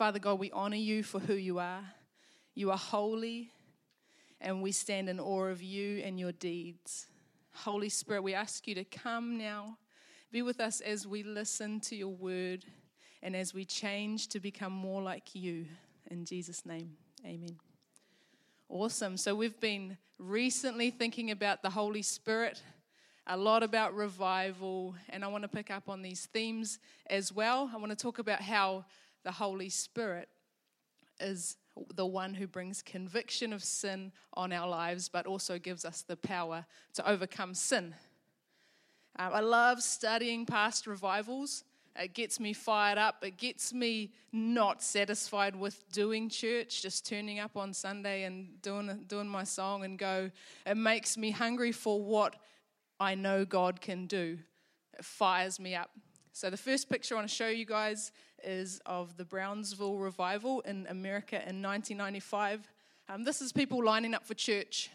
Father God, we honor you for who you are. You are holy, and we stand in awe of you and your deeds. Holy Spirit, we ask you to come now, be with us as we listen to your word and as we change to become more like you. In Jesus' name, amen. Awesome. So, we've been recently thinking about the Holy Spirit, a lot about revival, and I want to pick up on these themes as well. I want to talk about how the Holy Spirit is the one who brings conviction of sin on our lives, but also gives us the power to overcome sin. Um, I love studying past revivals. It gets me fired up. It gets me not satisfied with doing church, just turning up on Sunday and doing, doing my song and go. It makes me hungry for what I know God can do. It fires me up. So, the first picture I want to show you guys is of the Brownsville revival in America in 1995. Um, this is people lining up for church.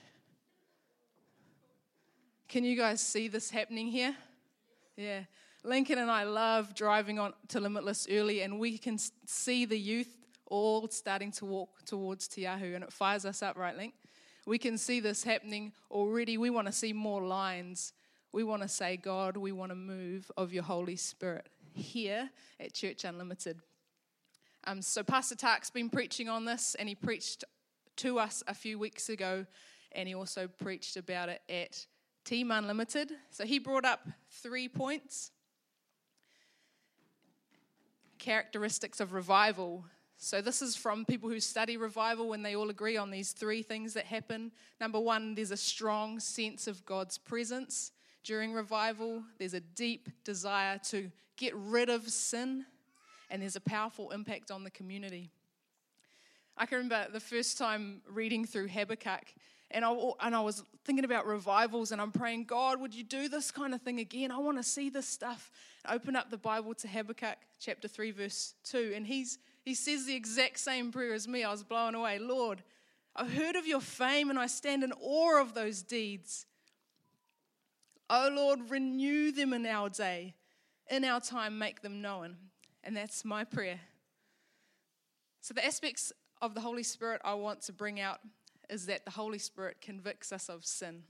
Can you guys see this happening here? Yeah. Lincoln and I love driving on to Limitless early, and we can see the youth all starting to walk towards Tiahu, and it fires us up, right, Link? We can see this happening already. We want to see more lines. We want to say, God, we want to move of your Holy Spirit here at Church Unlimited. Um, so, Pastor Tak's been preaching on this, and he preached to us a few weeks ago, and he also preached about it at Team Unlimited. So, he brought up three points characteristics of revival. So, this is from people who study revival, and they all agree on these three things that happen. Number one, there's a strong sense of God's presence during revival, there's a deep desire to get rid of sin, and there's a powerful impact on the community. I can remember the first time reading through Habakkuk, and I, and I was thinking about revivals, and I'm praying, God, would you do this kind of thing again? I want to see this stuff. I open up the Bible to Habakkuk chapter 3, verse 2, and he's, he says the exact same prayer as me. I was blown away. Lord, I've heard of your fame, and I stand in awe of those deeds. Oh Lord, renew them in our day. In our time, make them known. And that's my prayer. So, the aspects of the Holy Spirit I want to bring out is that the Holy Spirit convicts us of sin.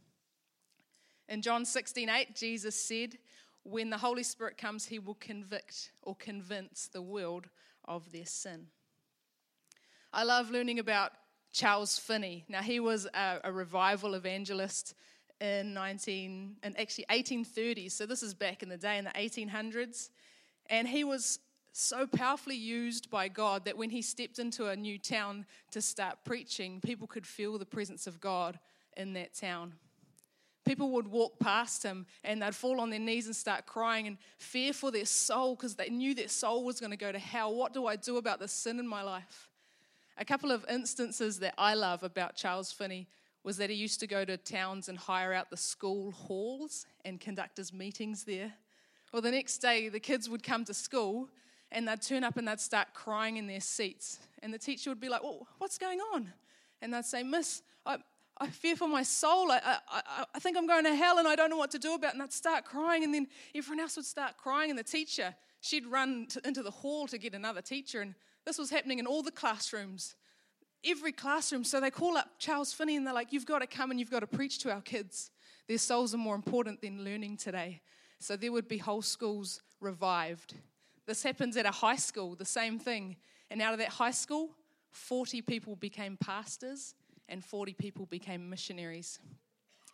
In John 16 8, Jesus said, When the Holy Spirit comes, he will convict or convince the world of their sin. I love learning about Charles Finney. Now, he was a, a revival evangelist in 19 and actually 1830s. So this is back in the day in the 1800s, and he was so powerfully used by God that when he stepped into a new town to start preaching, people could feel the presence of God in that town. People would walk past him and they'd fall on their knees and start crying and fear for their soul because they knew their soul was going to go to hell. What do I do about the sin in my life? A couple of instances that I love about Charles Finney was that he used to go to towns and hire out the school halls and conduct his meetings there. Well, the next day, the kids would come to school and they'd turn up and they'd start crying in their seats. And the teacher would be like, Well, what's going on? And they'd say, Miss, I, I fear for my soul. I, I, I think I'm going to hell and I don't know what to do about it. And they'd start crying. And then everyone else would start crying. And the teacher, she'd run to, into the hall to get another teacher. And this was happening in all the classrooms every classroom. So they call up Charles Finney and they're like, You've got to come and you've got to preach to our kids. Their souls are more important than learning today. So there would be whole schools revived. This happens at a high school, the same thing. And out of that high school, 40 people became pastors and 40 people became missionaries.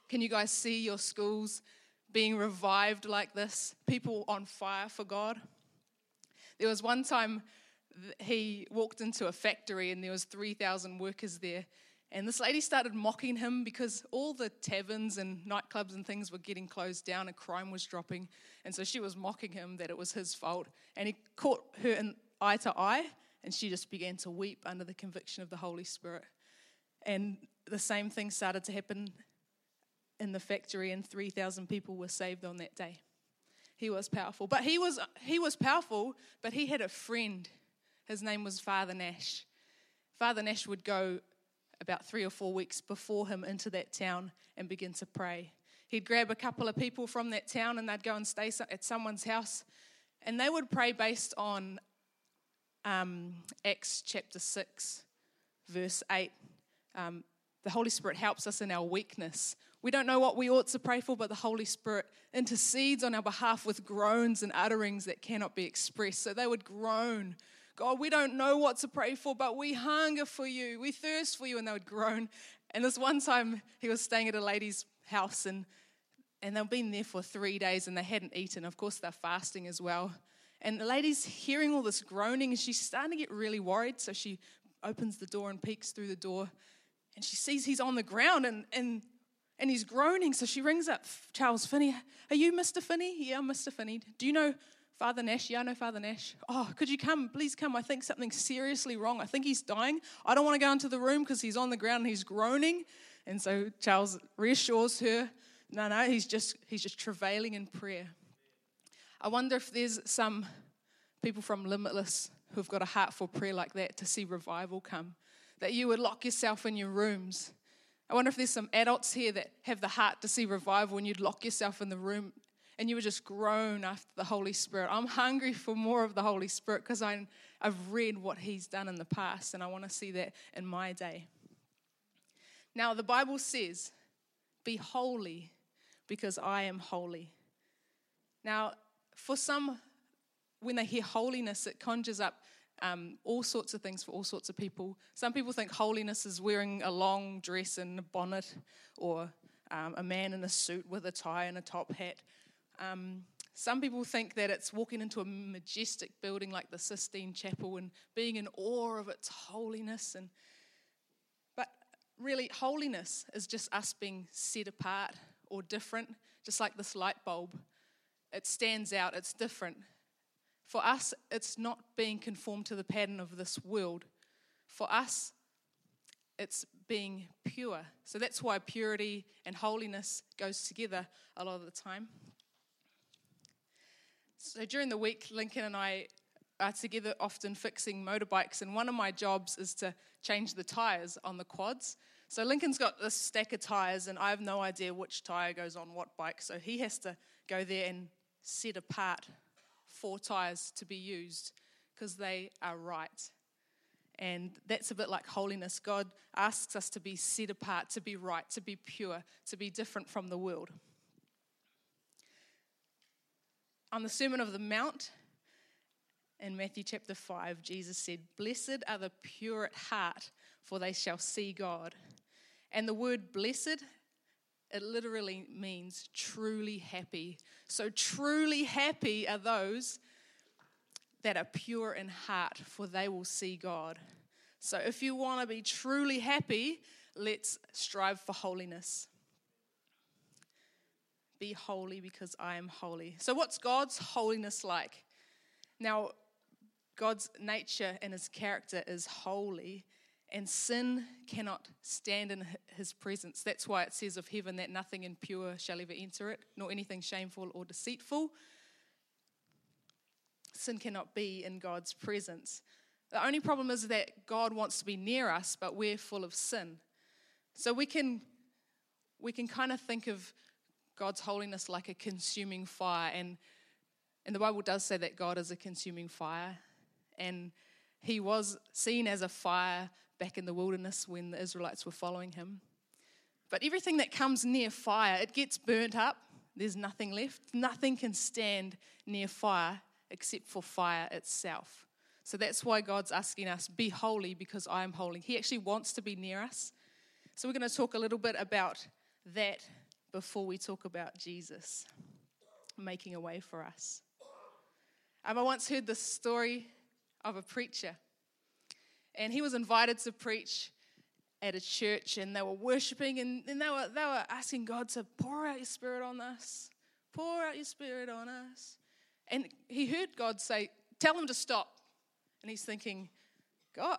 Can you guys see your schools being revived like this? People on fire for God? There was one time he walked into a factory and there was 3,000 workers there. And this lady started mocking him because all the taverns and nightclubs and things were getting closed down and crime was dropping. And so she was mocking him that it was his fault. And he caught her in eye to eye and she just began to weep under the conviction of the Holy Spirit. And the same thing started to happen in the factory, and 3,000 people were saved on that day. He was powerful. But he was, he was powerful, but he had a friend his name was Father Nash. Father Nash would go about three or four weeks before him into that town and begin to pray. He'd grab a couple of people from that town and they'd go and stay at someone's house and they would pray based on um, Acts chapter 6, verse 8. Um, the Holy Spirit helps us in our weakness. We don't know what we ought to pray for, but the Holy Spirit intercedes on our behalf with groans and utterings that cannot be expressed. So they would groan. God, we don't know what to pray for, but we hunger for you. We thirst for you. And they would groan. And this one time, he was staying at a lady's house, and, and they'd been there for three days and they hadn't eaten. Of course, they're fasting as well. And the lady's hearing all this groaning, and she's starting to get really worried. So she opens the door and peeks through the door and she sees he's on the ground and, and, and he's groaning. So she rings up Charles Finney. Are you Mr. Finney? Yeah, I'm Mr. Finney. Do you know Father Nash? Yeah, I know Father Nash. Oh, could you come? Please come. I think something's seriously wrong. I think he's dying. I don't want to go into the room because he's on the ground and he's groaning. And so Charles reassures her, no, no, he's just he's just travailing in prayer. I wonder if there's some people from Limitless who've got a heart for prayer like that to see revival come that you would lock yourself in your rooms. I wonder if there's some adults here that have the heart to see revival and you'd lock yourself in the room and you would just groan after the Holy Spirit. I'm hungry for more of the Holy Spirit because I've read what He's done in the past and I want to see that in my day. Now, the Bible says, Be holy because I am holy. Now, for some, when they hear holiness, it conjures up um, all sorts of things for all sorts of people. Some people think holiness is wearing a long dress and a bonnet, or um, a man in a suit with a tie and a top hat. Um, some people think that it's walking into a majestic building like the Sistine Chapel and being in awe of its holiness. And, but really, holiness is just us being set apart or different, just like this light bulb. It stands out, it's different. For us, it's not being conformed to the pattern of this world. For us, it's being pure. So that's why purity and holiness goes together a lot of the time. So during the week, Lincoln and I are together often fixing motorbikes, and one of my jobs is to change the tires on the quads. So Lincoln's got this stack of tires, and I have no idea which tire goes on what bike. So he has to go there and set apart four tires to be used because they are right. And that's a bit like holiness. God asks us to be set apart, to be right, to be pure, to be different from the world. On the Sermon of the Mount, in Matthew chapter 5, Jesus said, Blessed are the pure at heart, for they shall see God. And the word blessed it literally means truly happy. So, truly happy are those that are pure in heart, for they will see God. So, if you want to be truly happy, let's strive for holiness. Be holy because I am holy. So, what's God's holiness like? Now, God's nature and his character is holy, and sin cannot stand in his presence. That's why it says of heaven that nothing impure shall ever enter it, nor anything shameful or deceitful. Sin cannot be in God's presence. The only problem is that God wants to be near us, but we're full of sin. So we can we can kind of think of God's holiness like a consuming fire and and the Bible does say that God is a consuming fire and he was seen as a fire back in the wilderness when the Israelites were following him. But everything that comes near fire, it gets burnt up. There's nothing left. Nothing can stand near fire except for fire itself. So that's why God's asking us, be holy because I am holy. He actually wants to be near us. So we're going to talk a little bit about that before we talk about Jesus making a way for us. Um, I once heard the story of a preacher and he was invited to preach at a church and they were worshiping and, and they, were, they were asking God to pour out your spirit on us, pour out your spirit on us. And he heard God say, Tell him to stop. And he's thinking, God,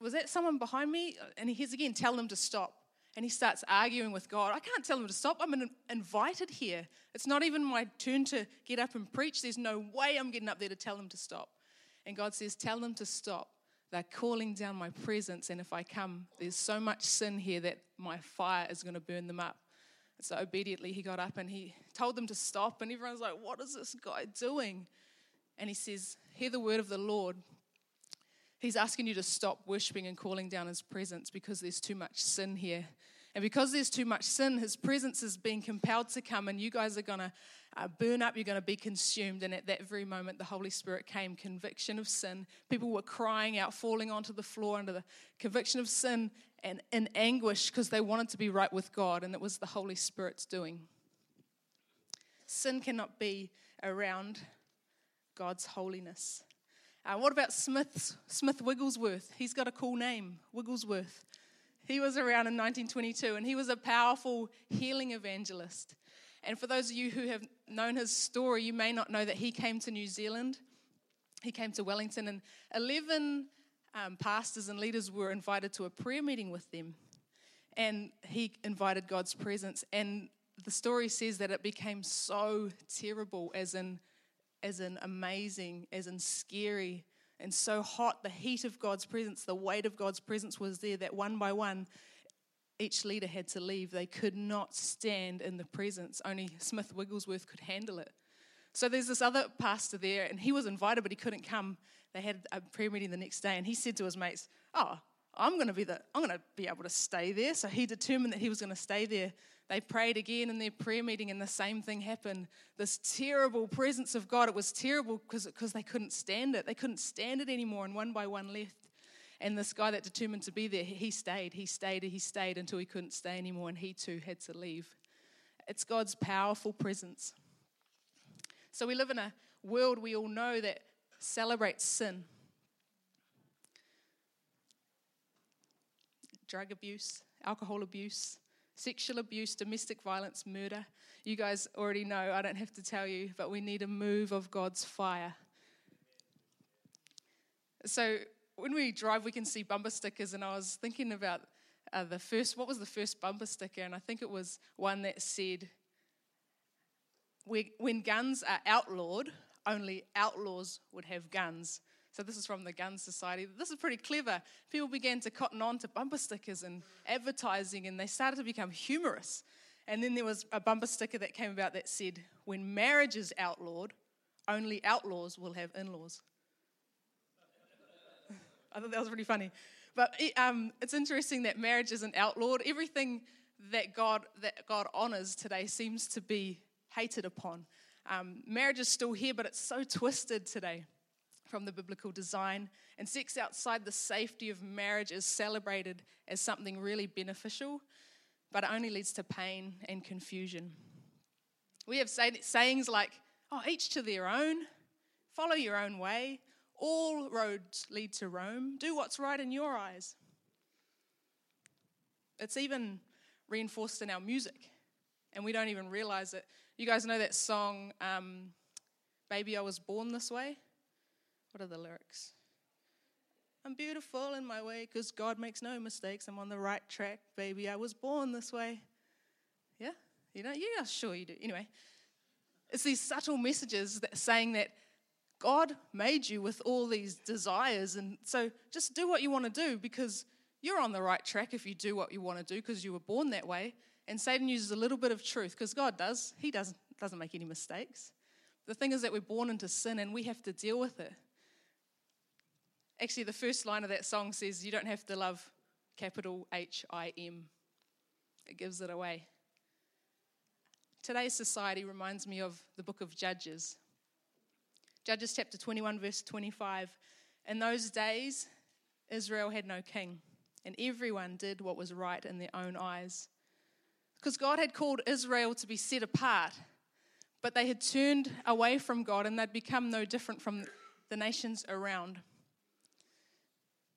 was that someone behind me? And he hears again, Tell him to stop. And he starts arguing with God. I can't tell him to stop. I'm invited here. It's not even my turn to get up and preach. There's no way I'm getting up there to tell him to stop. And God says, Tell them to stop. They're calling down my presence, and if I come, there's so much sin here that my fire is going to burn them up. So obediently, he got up and he told them to stop, and everyone's like, What is this guy doing? And he says, Hear the word of the Lord. He's asking you to stop worshiping and calling down his presence because there's too much sin here. And because there's too much sin, his presence is being compelled to come, and you guys are going to uh, burn up, you're going to be consumed. And at that very moment, the Holy Spirit came conviction of sin. People were crying out, falling onto the floor under the conviction of sin and in anguish because they wanted to be right with God, and it was the Holy Spirit's doing. Sin cannot be around God's holiness. Uh, what about Smith, Smith Wigglesworth? He's got a cool name, Wigglesworth. He was around in 1922 and he was a powerful healing evangelist. And for those of you who have known his story, you may not know that he came to New Zealand. He came to Wellington, and 11 um, pastors and leaders were invited to a prayer meeting with them. And he invited God's presence. And the story says that it became so terrible, as in, as in amazing, as in scary, and so hot. The heat of God's presence, the weight of God's presence was there that one by one, each leader had to leave. They could not stand in the presence. Only Smith Wigglesworth could handle it. So there's this other pastor there, and he was invited, but he couldn't come. They had a prayer meeting the next day, and he said to his mates, "Oh, I'm going to be the, I'm going to be able to stay there." So he determined that he was going to stay there. They prayed again in their prayer meeting, and the same thing happened. This terrible presence of God. It was terrible because they couldn't stand it. They couldn't stand it anymore, and one by one left. And this guy that determined to be there, he stayed, he stayed, he stayed until he couldn't stay anymore, and he too had to leave. It's God's powerful presence. So we live in a world we all know that celebrates sin. Drug abuse, alcohol abuse, sexual abuse, domestic violence, murder. You guys already know, I don't have to tell you, but we need a move of God's fire. So, when we drive, we can see bumper stickers, and I was thinking about uh, the first, what was the first bumper sticker? And I think it was one that said, When guns are outlawed, only outlaws would have guns. So this is from the Gun Society. This is pretty clever. People began to cotton on to bumper stickers and advertising, and they started to become humorous. And then there was a bumper sticker that came about that said, When marriage is outlawed, only outlaws will have in laws. I thought that was really funny. But um, it's interesting that marriage isn't outlawed. Everything that God that God honors today seems to be hated upon. Um, marriage is still here, but it's so twisted today from the biblical design. And sex outside the safety of marriage is celebrated as something really beneficial, but it only leads to pain and confusion. We have say, sayings like, oh, each to their own, follow your own way, all roads lead to Rome. Do what's right in your eyes. It's even reinforced in our music, and we don't even realize it. You guys know that song, um, Baby, I Was Born This Way? What are the lyrics? I'm beautiful in my way because God makes no mistakes. I'm on the right track, baby. I was born this way. Yeah? You know? Yeah, sure you do. Anyway, it's these subtle messages that saying that God made you with all these desires. And so just do what you want to do because you're on the right track if you do what you want to do because you were born that way. And Satan uses a little bit of truth because God does. He doesn't, doesn't make any mistakes. The thing is that we're born into sin and we have to deal with it. Actually, the first line of that song says, You don't have to love capital H I M. It gives it away. Today's society reminds me of the book of Judges. Judges chapter 21, verse 25. In those days, Israel had no king, and everyone did what was right in their own eyes. Because God had called Israel to be set apart, but they had turned away from God and they'd become no different from the nations around.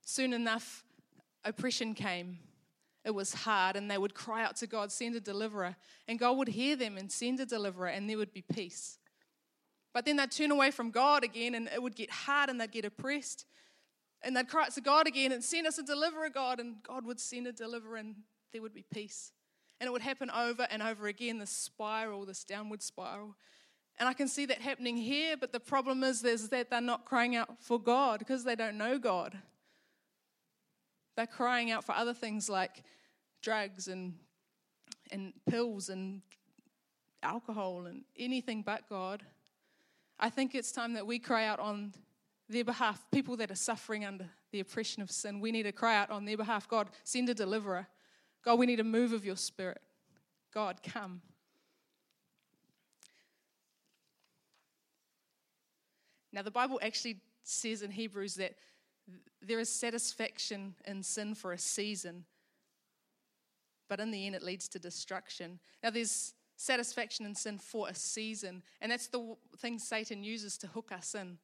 Soon enough, oppression came. It was hard, and they would cry out to God, send a deliverer. And God would hear them and send a deliverer, and there would be peace. But then they'd turn away from God again and it would get hard and they'd get oppressed. And they'd cry out to God again and send us a deliverer, God. And God would send a deliverer and there would be peace. And it would happen over and over again, this spiral, this downward spiral. And I can see that happening here, but the problem is, is that they're not crying out for God because they don't know God. They're crying out for other things like drugs and, and pills and alcohol and anything but God. I think it's time that we cry out on their behalf, people that are suffering under the oppression of sin. We need to cry out on their behalf God, send a deliverer. God, we need a move of your spirit. God, come. Now, the Bible actually says in Hebrews that there is satisfaction in sin for a season, but in the end, it leads to destruction. Now, there's satisfaction in sin for a season, and that's the thing Satan uses to hook us in.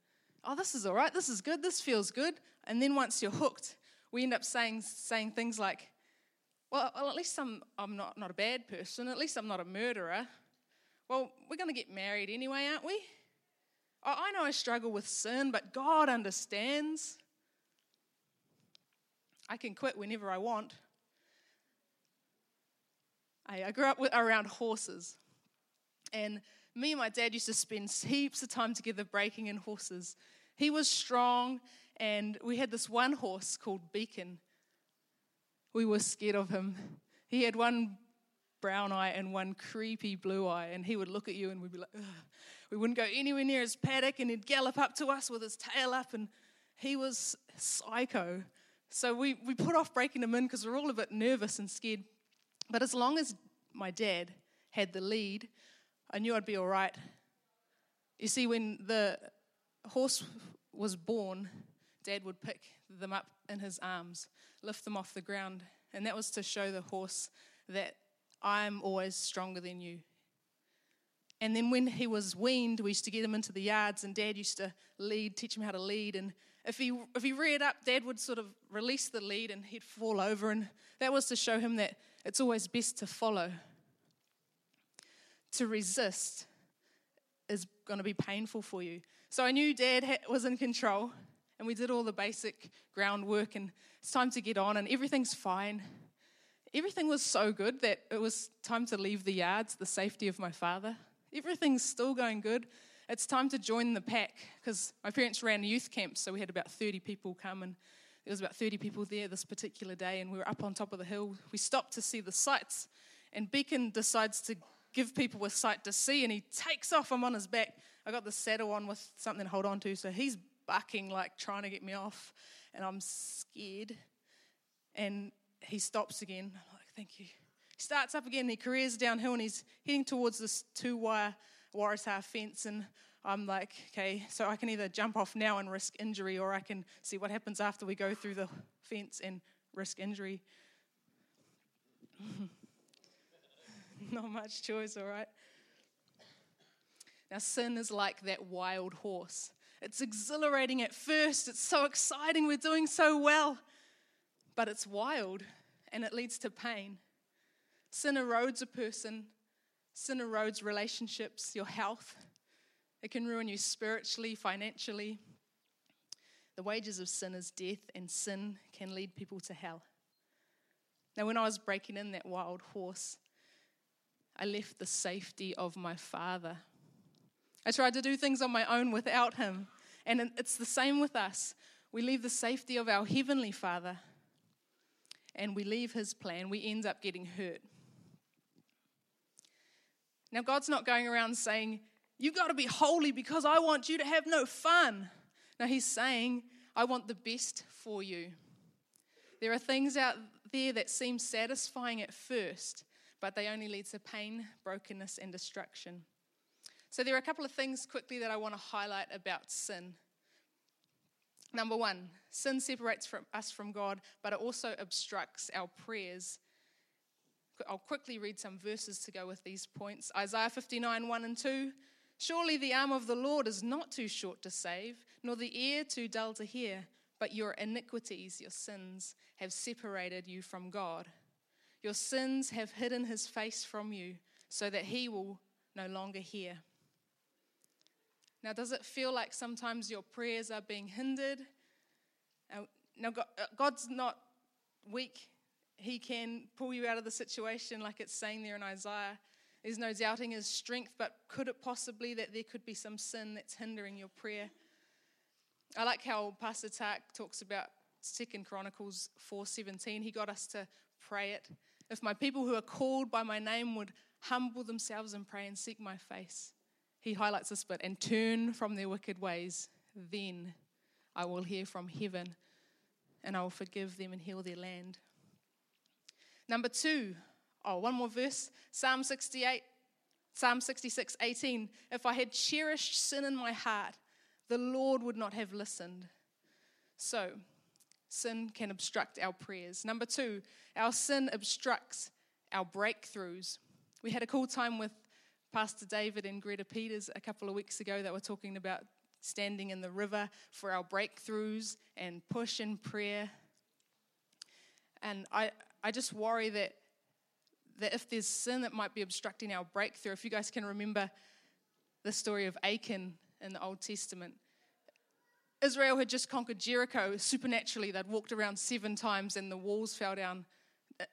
Oh, this is all right, this is good, this feels good. And then once you're hooked, we end up saying, saying things like, well, at least I'm, I'm not, not a bad person, at least I'm not a murderer. Well, we're going to get married anyway, aren't we? I know I struggle with sin, but God understands. I can quit whenever I want. I, I grew up with, around horses, and me and my dad used to spend heaps of time together breaking in horses. He was strong, and we had this one horse called Beacon. We were scared of him. He had one brown eye and one creepy blue eye, and he would look at you, and we'd be like, Ugh. we wouldn't go anywhere near his paddock, and he'd gallop up to us with his tail up, and he was psycho. So we, we put off breaking them in because we we're all a bit nervous and scared. But as long as my dad had the lead, I knew I'd be all right. You see, when the horse was born, dad would pick them up in his arms, lift them off the ground, and that was to show the horse that I'm always stronger than you. And then when he was weaned, we used to get him into the yards, and dad used to lead, teach him how to lead. And if he, if he reared up, dad would sort of release the lead and he'd fall over. And that was to show him that it's always best to follow. To resist is going to be painful for you. So I knew dad was in control, and we did all the basic groundwork, and it's time to get on, and everything's fine. Everything was so good that it was time to leave the yards, the safety of my father. Everything's still going good. It's time to join the pack because my parents ran a youth camp, so we had about 30 people come, and there was about 30 people there this particular day, and we were up on top of the hill. We stopped to see the sights, and Beacon decides to give people a sight to see, and he takes off. I'm on his back. I got the saddle on with something to hold on to, so he's bucking, like trying to get me off, and I'm scared. And he stops again. I'm like, thank you. He starts up again, he careers downhill, and he's heading towards this two wire Waratah fence, and I'm like, okay, so I can either jump off now and risk injury, or I can see what happens after we go through the fence and risk injury. Not much choice, all right? Now, sin is like that wild horse. It's exhilarating at first, it's so exciting, we're doing so well, but it's wild and it leads to pain. Sin erodes a person, sin erodes relationships, your health. It can ruin you spiritually, financially. The wages of sin is death, and sin can lead people to hell. Now, when I was breaking in that wild horse, I left the safety of my father. I tried to do things on my own without him. And it's the same with us. We leave the safety of our heavenly father and we leave his plan. We end up getting hurt. Now, God's not going around saying, You've got to be holy because I want you to have no fun. Now, He's saying, I want the best for you. There are things out there that seem satisfying at first, but they only lead to pain, brokenness, and destruction. So, there are a couple of things quickly that I want to highlight about sin. Number one, sin separates from us from God, but it also obstructs our prayers I'll quickly read some verses to go with these points. Isaiah 59 1 and 2. Surely the arm of the Lord is not too short to save, nor the ear too dull to hear, but your iniquities, your sins, have separated you from God. Your sins have hidden his face from you, so that he will no longer hear. Now, does it feel like sometimes your prayers are being hindered? Now, uh, God's not weak he can pull you out of the situation, like it's saying there in Isaiah. There's no doubting his strength, but could it possibly that there could be some sin that's hindering your prayer? I like how Pastor Tak talks about Second Chronicles 4:17. He got us to pray it. If my people who are called by my name would humble themselves and pray and seek my face, he highlights this bit, and turn from their wicked ways, then I will hear from heaven and I will forgive them and heal their land. Number two, oh, one more verse Psalm 68, Psalm 66, 18. If I had cherished sin in my heart, the Lord would not have listened. So, sin can obstruct our prayers. Number two, our sin obstructs our breakthroughs. We had a cool time with Pastor David and Greta Peters a couple of weeks ago that were talking about standing in the river for our breakthroughs and push in prayer. And I, I just worry that, that if there's sin that might be obstructing our breakthrough, if you guys can remember the story of Achan in the Old Testament, Israel had just conquered Jericho supernaturally. They'd walked around seven times and the walls fell down.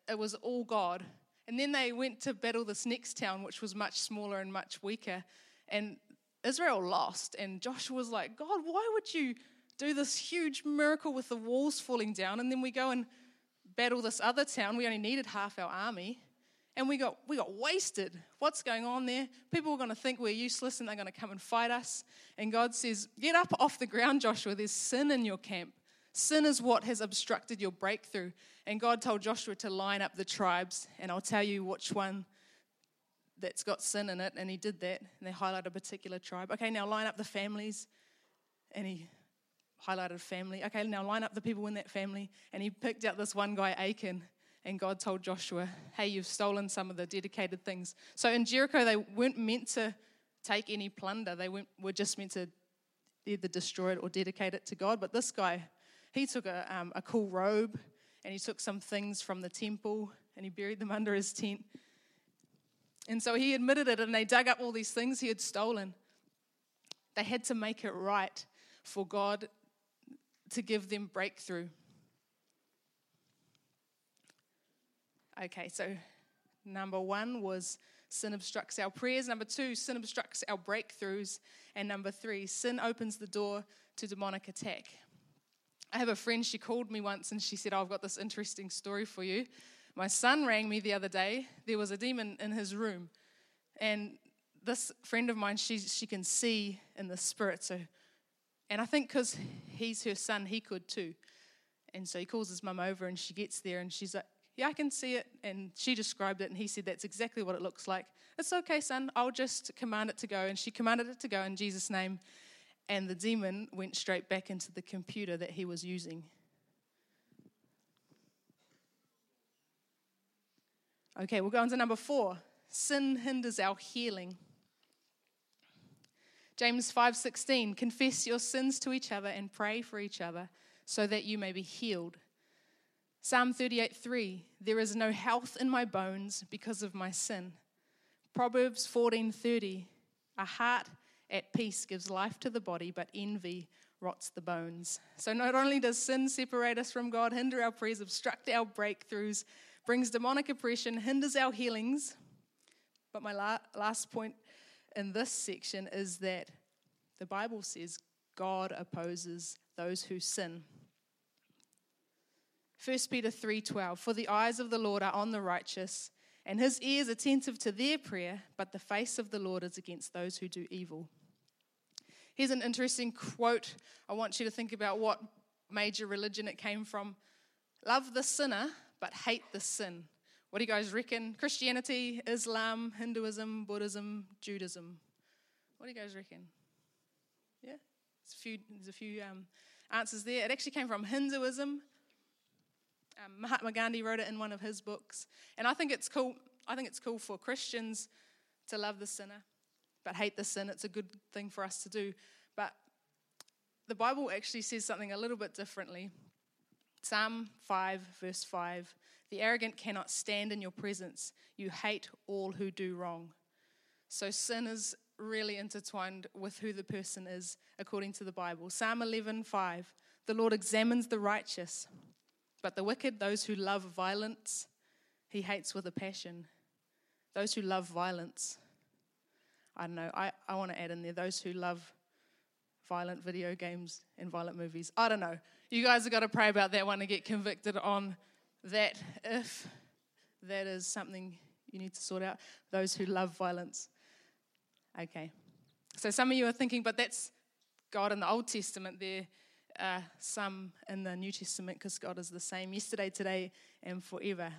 It was all God. And then they went to battle this next town, which was much smaller and much weaker. And Israel lost, and Joshua was like, God, why would you do this huge miracle with the walls falling down? And then we go and battle this other town. We only needed half our army, and we got, we got wasted. What's going on there? People are going to think we're useless and they're going to come and fight us. And God says, Get up off the ground, Joshua. There's sin in your camp. Sin is what has obstructed your breakthrough. And God told Joshua to line up the tribes, and I'll tell you which one that's got sin in it, and he did that. And they highlighted a particular tribe. Okay, now line up the families, and he highlighted family. Okay, now line up the people in that family, and he picked out this one guy, Achan. And God told Joshua, Hey, you've stolen some of the dedicated things. So in Jericho, they weren't meant to take any plunder, they were just meant to either destroy it or dedicate it to God. But this guy, he took a, um, a cool robe and he took some things from the temple and he buried them under his tent and so he admitted it, and they dug up all these things he had stolen. They had to make it right for God to give them breakthrough. Okay, so number one was sin obstructs our prayers. Number two, sin obstructs our breakthroughs. And number three, sin opens the door to demonic attack. I have a friend, she called me once and she said, oh, I've got this interesting story for you. My son rang me the other day. There was a demon in his room. And this friend of mine, she, she can see in the spirit. So, and I think because he's her son, he could too. And so he calls his mum over and she gets there and she's like, Yeah, I can see it. And she described it and he said, That's exactly what it looks like. It's okay, son. I'll just command it to go. And she commanded it to go in Jesus' name. And the demon went straight back into the computer that he was using. Okay, we'll go on to number four. Sin hinders our healing. James 5:16 Confess your sins to each other and pray for each other so that you may be healed. Psalm 38:3 There is no health in my bones because of my sin. Proverbs 14:30 A heart at peace gives life to the body, but envy rots the bones. So not only does sin separate us from God, hinder our prayers, obstruct our breakthroughs, brings demonic oppression, hinders our healings. But my la- last point in this section is that the Bible says God opposes those who sin. 1 Peter 3:12 For the eyes of the Lord are on the righteous and his ears attentive to their prayer but the face of the Lord is against those who do evil. Here's an interesting quote. I want you to think about what major religion it came from. Love the sinner but hate the sin. What do you guys reckon? Christianity, Islam, Hinduism, Buddhism, Judaism. What do you guys reckon? Yeah, there's a few, there's a few um, answers there. It actually came from Hinduism. Um, Mahatma Gandhi wrote it in one of his books, and I think it's cool. I think it's cool for Christians to love the sinner, but hate the sin. It's a good thing for us to do. But the Bible actually says something a little bit differently. Psalm 5, verse 5 The arrogant cannot stand in your presence. You hate all who do wrong. So sin is really intertwined with who the person is according to the Bible. Psalm 11, 5 The Lord examines the righteous, but the wicked, those who love violence, he hates with a passion. Those who love violence. I don't know. I, I want to add in there those who love violent video games and violent movies. I don't know. You guys have got to pray about that one and get convicted on that if that is something you need to sort out. Those who love violence. Okay. So some of you are thinking, but that's God in the Old Testament there. uh, some in the New Testament because God is the same yesterday, today, and forever.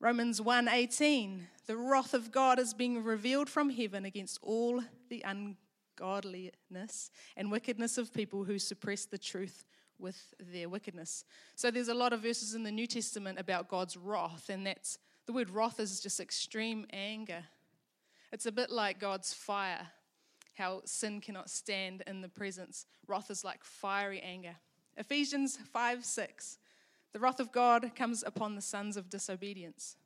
Romans 1:18 The wrath of God is being revealed from heaven against all the ungodliness and wickedness of people who suppress the truth with their wickedness. So there's a lot of verses in the New Testament about God's wrath and that's the word wrath is just extreme anger. It's a bit like God's fire how sin cannot stand in the presence. Wrath is like fiery anger. Ephesians 5 6. The wrath of God comes upon the sons of disobedience.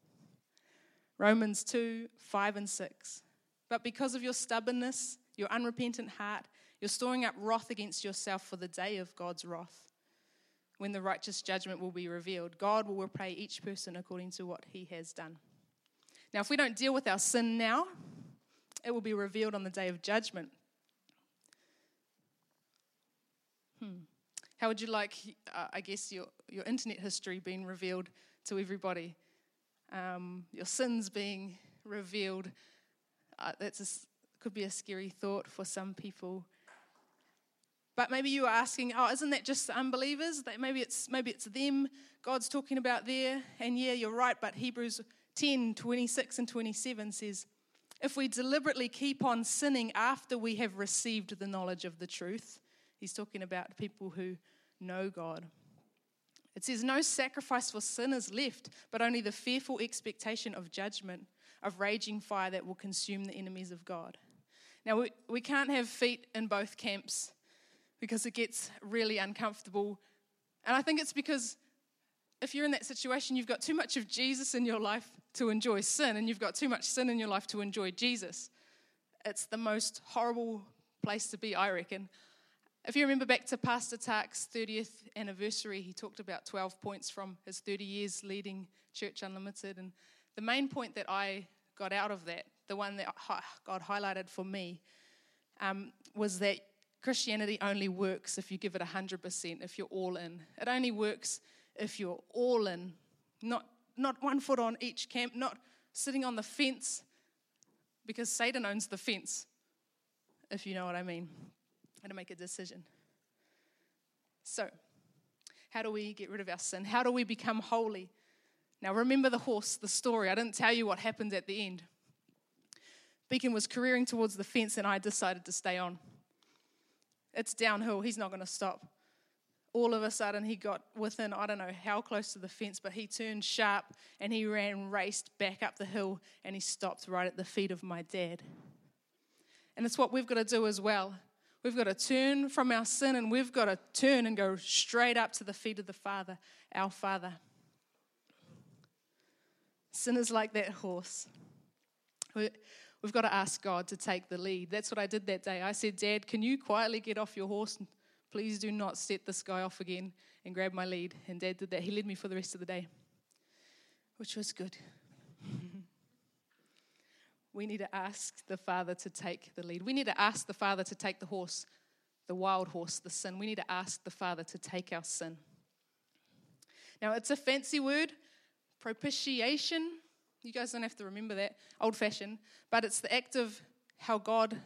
Romans 2 5 and 6. But because of your stubbornness, your unrepentant heart, you're storing up wrath against yourself for the day of God's wrath, when the righteous judgment will be revealed. God will repay each person according to what he has done. Now, if we don't deal with our sin now, it will be revealed on the day of judgment. Hmm. How would you like, uh, I guess, your, your internet history being revealed to everybody? Um, your sins being revealed. Uh, that's a, could be a scary thought for some people. But maybe you are asking, oh, isn't that just unbelievers? That maybe it's maybe it's them God's talking about there. And yeah, you're right, but Hebrews 10, 26 and 27 says, if we deliberately keep on sinning after we have received the knowledge of the truth, he's talking about people who know God. It says, No sacrifice for sin is left, but only the fearful expectation of judgment, of raging fire that will consume the enemies of God. Now, we, we can't have feet in both camps because it gets really uncomfortable. And I think it's because if you're in that situation, you've got too much of Jesus in your life to enjoy sin, and you've got too much sin in your life to enjoy Jesus. It's the most horrible place to be, I reckon. If you remember back to Pastor Tak's 30th anniversary, he talked about 12 points from his 30 years leading Church Unlimited. And the main point that I got out of that, the one that God highlighted for me, um, was that Christianity only works if you give it 100%, if you're all in. It only works if you're all in, not, not one foot on each camp, not sitting on the fence, because Satan owns the fence, if you know what I mean, and to make a decision. So, how do we get rid of our sin? How do we become holy? Now, remember the horse, the story. I didn't tell you what happened at the end. Beacon was careering towards the fence, and I decided to stay on. It's downhill, he's not going to stop all of a sudden he got within, I don't know how close to the fence, but he turned sharp and he ran, raced back up the hill and he stopped right at the feet of my dad. And it's what we've got to do as well. We've got to turn from our sin and we've got to turn and go straight up to the feet of the Father, our Father. Sin is like that horse. We've got to ask God to take the lead. That's what I did that day. I said, Dad, can you quietly get off your horse Please do not set this guy off again and grab my lead. And dad did that. He led me for the rest of the day, which was good. we need to ask the Father to take the lead. We need to ask the Father to take the horse, the wild horse, the sin. We need to ask the Father to take our sin. Now, it's a fancy word, propitiation. You guys don't have to remember that, old fashioned, but it's the act of how God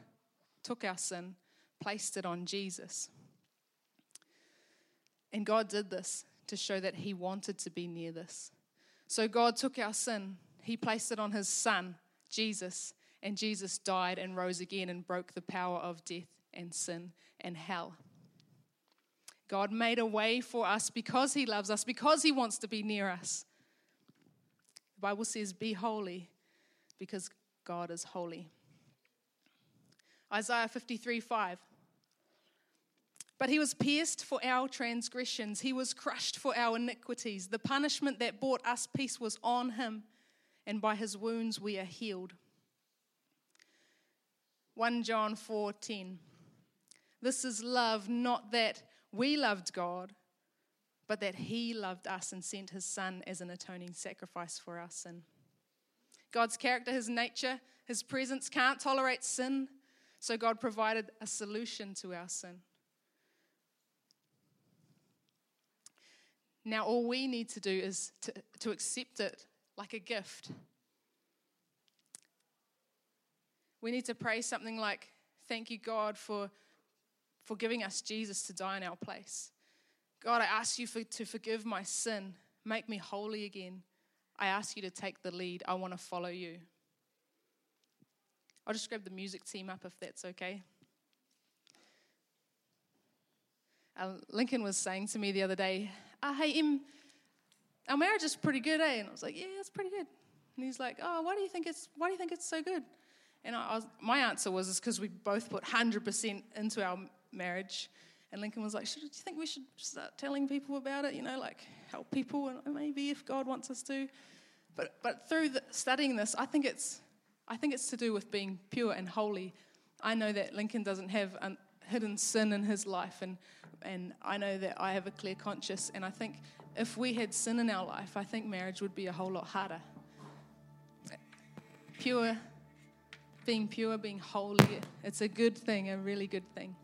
took our sin, placed it on Jesus. And God did this to show that He wanted to be near this. So God took our sin, He placed it on His Son, Jesus, and Jesus died and rose again and broke the power of death and sin and hell. God made a way for us because He loves us, because He wants to be near us. The Bible says, Be holy because God is holy. Isaiah 53 5. But he was pierced for our transgressions, he was crushed for our iniquities. The punishment that brought us peace was on him, and by his wounds we are healed. 1 John 4:10 This is love not that we loved God but that he loved us and sent his son as an atoning sacrifice for our sin. God's character, his nature, his presence can't tolerate sin, so God provided a solution to our sin. Now, all we need to do is to, to accept it like a gift. We need to pray something like, Thank you, God, for, for giving us Jesus to die in our place. God, I ask you for, to forgive my sin, make me holy again. I ask you to take the lead. I want to follow you. I'll just grab the music team up if that's okay. Uh, Lincoln was saying to me the other day, uh, Hey, Em, our marriage is pretty good, eh? And I was like, Yeah, it's pretty good. And he's like, Oh, why do you think it's, why do you think it's so good? And I was, my answer was, It's because we both put 100% into our marriage. And Lincoln was like, Do you think we should start telling people about it? You know, like help people, and maybe if God wants us to. But, but through the, studying this, I think, it's, I think it's to do with being pure and holy. I know that Lincoln doesn't have a hidden sin in his life, and, and I know that I have a clear conscience. And I think if we had sin in our life, I think marriage would be a whole lot harder. Pure, being pure, being holy, it's a good thing, a really good thing.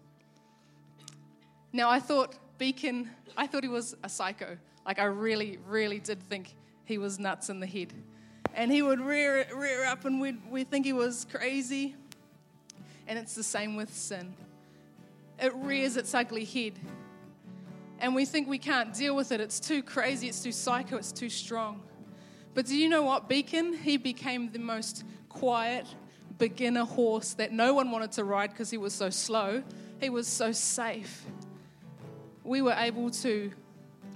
Now, I thought Beacon, I thought he was a psycho. Like, I really, really did think he was nuts in the head. And he would rear, rear up, and we'd, we think he was crazy. And it's the same with sin. It rears its ugly head. And we think we can't deal with it. It's too crazy, it's too psycho, it's too strong. But do you know what? Beacon, he became the most quiet beginner horse that no one wanted to ride because he was so slow. He was so safe we were able to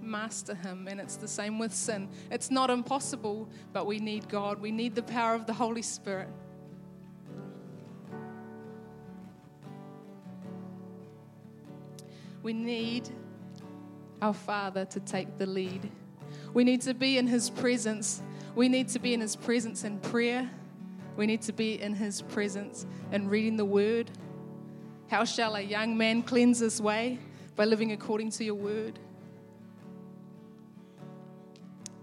master him. And it's the same with sin. It's not impossible, but we need God. We need the power of the Holy Spirit. We need our Father to take the lead. We need to be in His presence. We need to be in His presence in prayer. We need to be in His presence in reading the Word. How shall a young man cleanse his way? By living according to your word.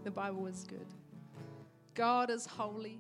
The Bible is good. God is holy.